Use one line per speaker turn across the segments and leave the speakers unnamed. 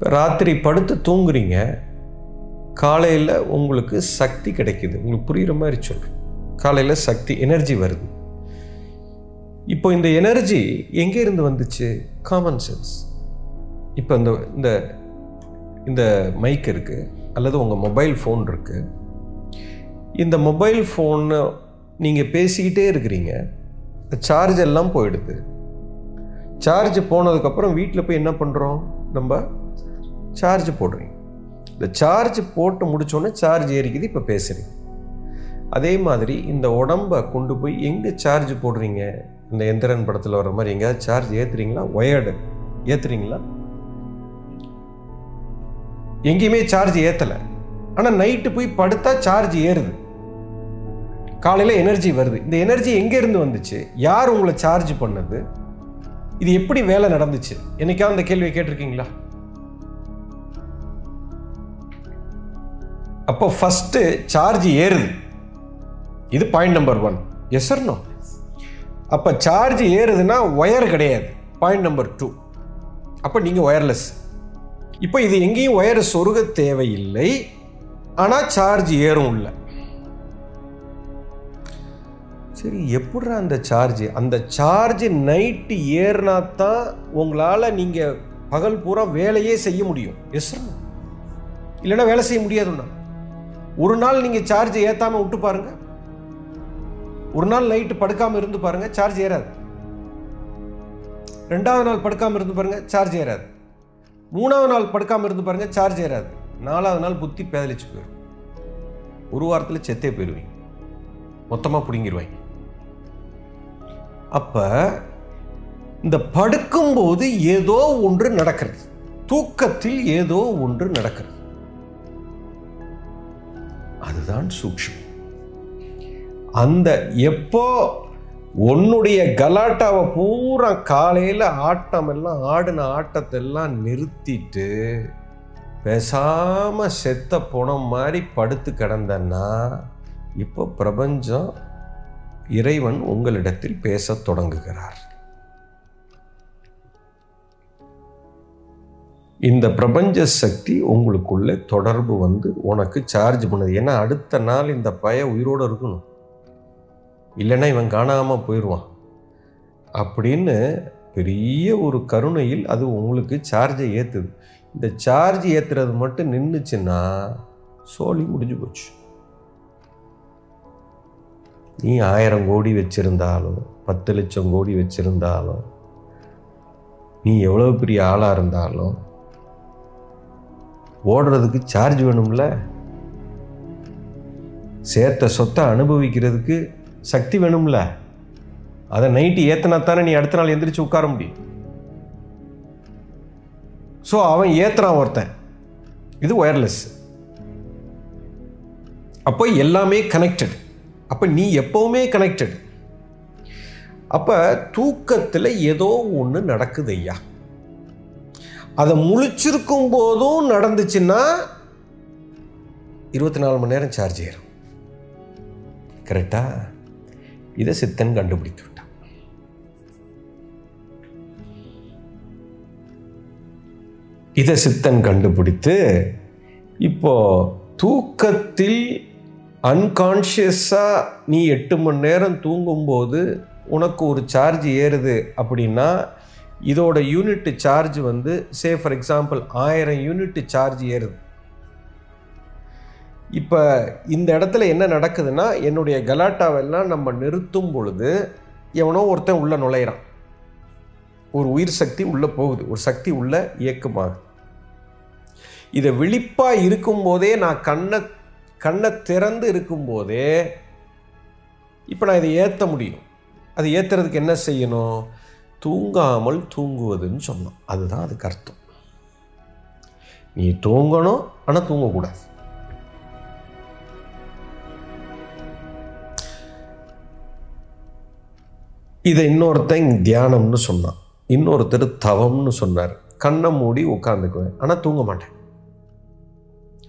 இப்போ ராத்திரி படுத்து தூங்குறீங்க காலையில் உங்களுக்கு சக்தி கிடைக்குது. உங்களுக்கு புரிகிற மாதிரி சொல்கிறேன் காலையில் சக்தி எனர்ஜி வருது. இப்போ இந்த எனர்ஜி எங்கேருந்து வந்துச்சு? காமன் சென்ஸ் இப்போ இந்த இந்த இந்த மைக் இருக்குது அல்லது உங்கள் மொபைல் ஃபோன் இருக்குது இந்த மொபைல் ஃபோன்னு நீங்கள் பேசிக்கிட்டே இருக்கிறீங்க. சார்ஜ் எல்லாம் போயிடுது. சார்ஜ் போனதுக்கப்புறம் வீட்டில் போய் என்ன பண்ணுறோம் நம்ம சார்ஜ் போடுறீங்க. இந்த சார்ஜ் போட்டு முடித்தோடனே சார்ஜ் ஏறிக்குது இப்போ பேசுகிறீங்க அதே மாதிரி இந்த உடம்பை கொண்டு போய் எங்கே சார்ஜ் போடுறீங்க? இந்த எந்திரன் படத்தில் வர மாதிரி எங்கேயாவது சார்ஜ் ஏற்றுறீங்களா ஒயர்டு ஏற்றுறீங்களா எங்கேயுமே சார்ஜ் ஏற்றலை ஆனால் நைட்டு போய் படுத்தா சார்ஜ் ஏறுது. காலையில் எனர்ஜி வருது. இந்த எனர்ஜி எங்கேருந்து வந்துச்சு? யார் உங்களை சார்ஜ் பண்ணது? இது எப்படி வேலை நடந்துச்சு? என்னைக்காவது அந்த கேள்வியை கேட்டிருக்கீங்களா? அப்போ ஃபஸ்ட்டு சார்ஜ் ஏறுது. இது பாயிண்ட் நம்பர் ஒன் எஸ் அப்போ சார்ஜ் ஏறுதுன்னா ஒயர் கிடையாது. பாயிண்ட் நம்பர் டூ அப்போ நீங்கள் ஒயர்லெஸ் இப்போ இது எங்கேயும் ஒயர் சொருக தேவையில்லை. ஆனால் சார்ஜ் ஏறும் இல்லை சரி எப்படிடா அந்த சார்ஜ் அந்த சார்ஜ் நைட்டு ஏறினா தான் உங்களால் நீங்கள் பகல் பூரா வேலையே செய்ய முடியும். எஸ் இல்லைன்னா வேலை செய்ய முடியாதுண்ணா ஒரு நாள் நீங்கள் சார்ஜ் ஏற்றாமல் விட்டு பாருங்க. ஒரு நாள் நைட்டு படுக்காமல் இருந்து பாருங்க சார்ஜ் ஏறாது. ரெண்டாவது நாள் படுக்காமல் இருந்து பாருங்க சார்ஜ் ஏறாது. மூணாவது நாள் படுக்காமல் இருந்து பாருங்க சார்ஜ் ஏறாது. நாலாவது நாள் புத்தி பேதலிச்சு போயிடும் ஒரு வாரத்தில் செத்தே போயிடுவீங்க மொத்தமாக பிடுங்கிடுவாங்க அப்போ இந்த படுக்கும்போது ஏதோ ஒன்று நடக்கிறது. தூக்கத்தில் ஏதோ ஒன்று நடக்கிறது. தான் சூக்ஷம் அந்த எப்போ உன்னுடைய கலாட்டாவை பூரா காலையில் ஆட்டம் எல்லாம் ஆடின ஆட்டத்தை எல்லாம் நிறுத்திட்டு பேசாமல் செத்த புணம் மாதிரி படுத்து கிடந்தன்னா இப்போ பிரபஞ்சம் இறைவன் உங்களிடத்தில் பேசத் தொடங்குகிறார். இந்த பிரபஞ்ச சக்தி உங்களுக்குள்ள தொடர்பு வந்து உனக்கு சார்ஜ் பண்ணுது. ஏன்னா அடுத்த நாள் இந்த பய உயிரோடு இருக்கணும். இல்லைன்னா இவன் காணாமல் போயிடுவான். அப்படின்னு பெரிய ஒரு கருணையில் அது உங்களுக்கு சார்ஜை ஏற்றுது இந்த சார்ஜ் ஏற்றுறது மட்டும் நின்றுச்சுன்னா சோழி முடிஞ்சு போச்சு. நீ ஆயிரம் கோடி வச்சிருந்தாலும் பத்து லட்சம் கோடி வச்சிருந்தாலும் நீ எவ்வளோ பெரிய ஆளாக இருந்தாலும் ஓடுறதுக்கு சார்ஜ் வேணும்ல? சேர்த்த சொத்தை அனுபவிக்கிறதுக்கு சக்தி வேணும்ல? அதை நைட்டு ஏத்தனா தானே நீ அடுத்த நாள் எந்திரிச்சு உட்கார முடியும். ஸோ அவன் ஏத்துறான் ஒருத்தன். இது ஒயர்லெஸ் அப்போ எல்லாமே கனெக்டட் அப்போ நீ எப்பவுமே கனெக்டட் அப்போ தூக்கத்தில் ஏதோ ஒன்று நடக்குது ஐயா. அதை முழிச்சிருக்கும் போதும் நடந்துச்சுன்னா இருபத்தி நாலு மணி நேரம் சார்ஜ் ஏறும் கரெக்டா இதை சித்தன் கண்டுபிடித்து விட்டான். இதை சித்தன் கண்டுபிடித்து இப்போ தூக்கத்தில் அன்கான்ஷியஸாக நீ எட்டு மணி நேரம் தூங்கும்போது உனக்கு ஒரு சார்ஜ் ஏறுது அப்படின்னா இதோட யூனிட் சார்ஜ் வந்து சே ஃபார் எக்ஸாம்பிள் ஆயிரம் யூனிட் சார்ஜ் ஏறுது. இப்போ இந்த இடத்துல என்ன நடக்குதுன்னா என்னுடைய கலாட்டாவெல்லாம் நம்ம நிறுத்தும் பொழுது எவனோ ஒருத்தன் உள்ளே நுழையிறான். ஒரு உயிர் சக்தி உள்ளே போகுது ஒரு சக்தி உள்ளே இயக்கமாகுது. இதை விழிப்பாக இருக்கும்போதே நான் கண்ணை கண்ணை திறந்து இருக்கும்போதே இப்போ நான் இதை ஏற்ற முடியும். அது ஏற்றுறதுக்கு என்ன செய்யணும்? தூங்காமல் தூங்குவதுன்னு சொன்னோம். அதுதான் அதுக்கு அர்த்தம் நீ தூங்கணும் ஆனால் தூங்கக்கூடாது. இதை இன்னொருத்தன் தியானம்னு சொன்னான். இன்னொருத்தர் தவம்னு சொன்னார். கண்ணை மூடி உட்காந்துக்குவேன் ஆனால் தூங்க மாட்டேன்.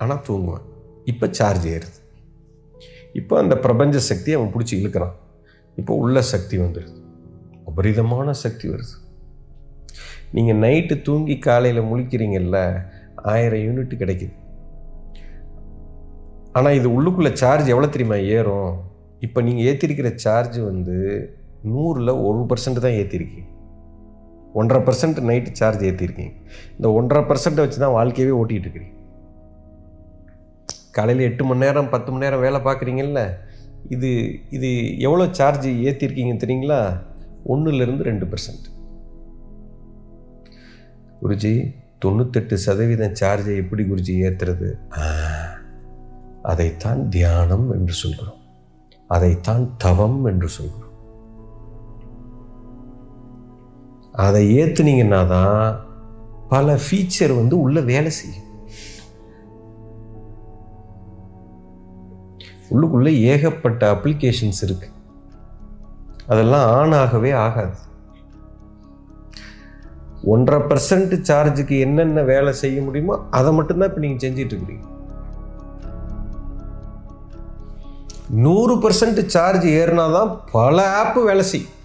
ஆனால் தூங்குவேன். இப்போ சார்ஜ் ஏறுது. இப்போ அந்த பிரபஞ்ச சக்தி அவன் பிடிச்சி இழுக்கிறான். இப்போ உள்ள சக்தி வந்துடுது அபரிதமான சக்தி வருது. நீங்கள் நைட்டு தூங்கி காலையில் முழிக்கிறீங்கல்ல ஆயிரம் யூனிட் கிடைக்குது. ஆனால் இது உள்ளுக்குள்ளே சார்ஜ் எவ்வளோ தெரியுமா ஏறும்? இப்போ நீங்கள் ஏற்றிருக்கிற சார்ஜ் வந்து நூறில் ஒரு பர்சன்ட் தான் ஏற்றிருக்கீங்க ஒன்றரை பர்சன்ட் நைட்டு சார்ஜ் ஏற்றிருக்கீங்க இந்த ஒன்றரை பர்சன்ட்டை வச்சு தான் வாழ்க்கையவே ஓட்டிகிட்டு இருக்கிறீங்க. காலையில் எட்டு மணி நேரம் பத்து மணி நேரம் வேலை பார்க்குறீங்கல்ல இது இது எவ்வளோ சார்ஜ் ஏற்றிருக்கீங்க தெரியுங்களா? ஒன்றுலேருந்து ரெண்டு பர்சன்ட் குருஜி தொண்ணூத்தெட்டு சதவீதம் சார்ஜை எப்படி குருஜி ஏற்றுறது அதைத்தான் தியானம் என்று சொல்கிறோம். அதைத்தான் தவம் என்று சொல்கிறோம். அதை ஏற்றுனீங்கன்னா தான் பல ஃபீச்சர் வந்து உள்ள வேலை செய்யும். உள்ளுக்குள்ளே ஏகப்பட்ட அப்ளிகேஷன்ஸ் இருக்குது அதெல்லாம் ஆன் ஆகவே ஆகாது. ஒன்றரை பர்சன்ட் சார்ஜுக்கு என்னென்ன வேலை செய்ய முடியுமோ அதை மட்டும்தான் இப்போ நீங்கள் செஞ்சிட்டு இருக்கிறீங்க. நூறு பர்சன்ட் சார்ஜ் ஏறினா தான் பல ஆப்பு வேலை செய்யும்.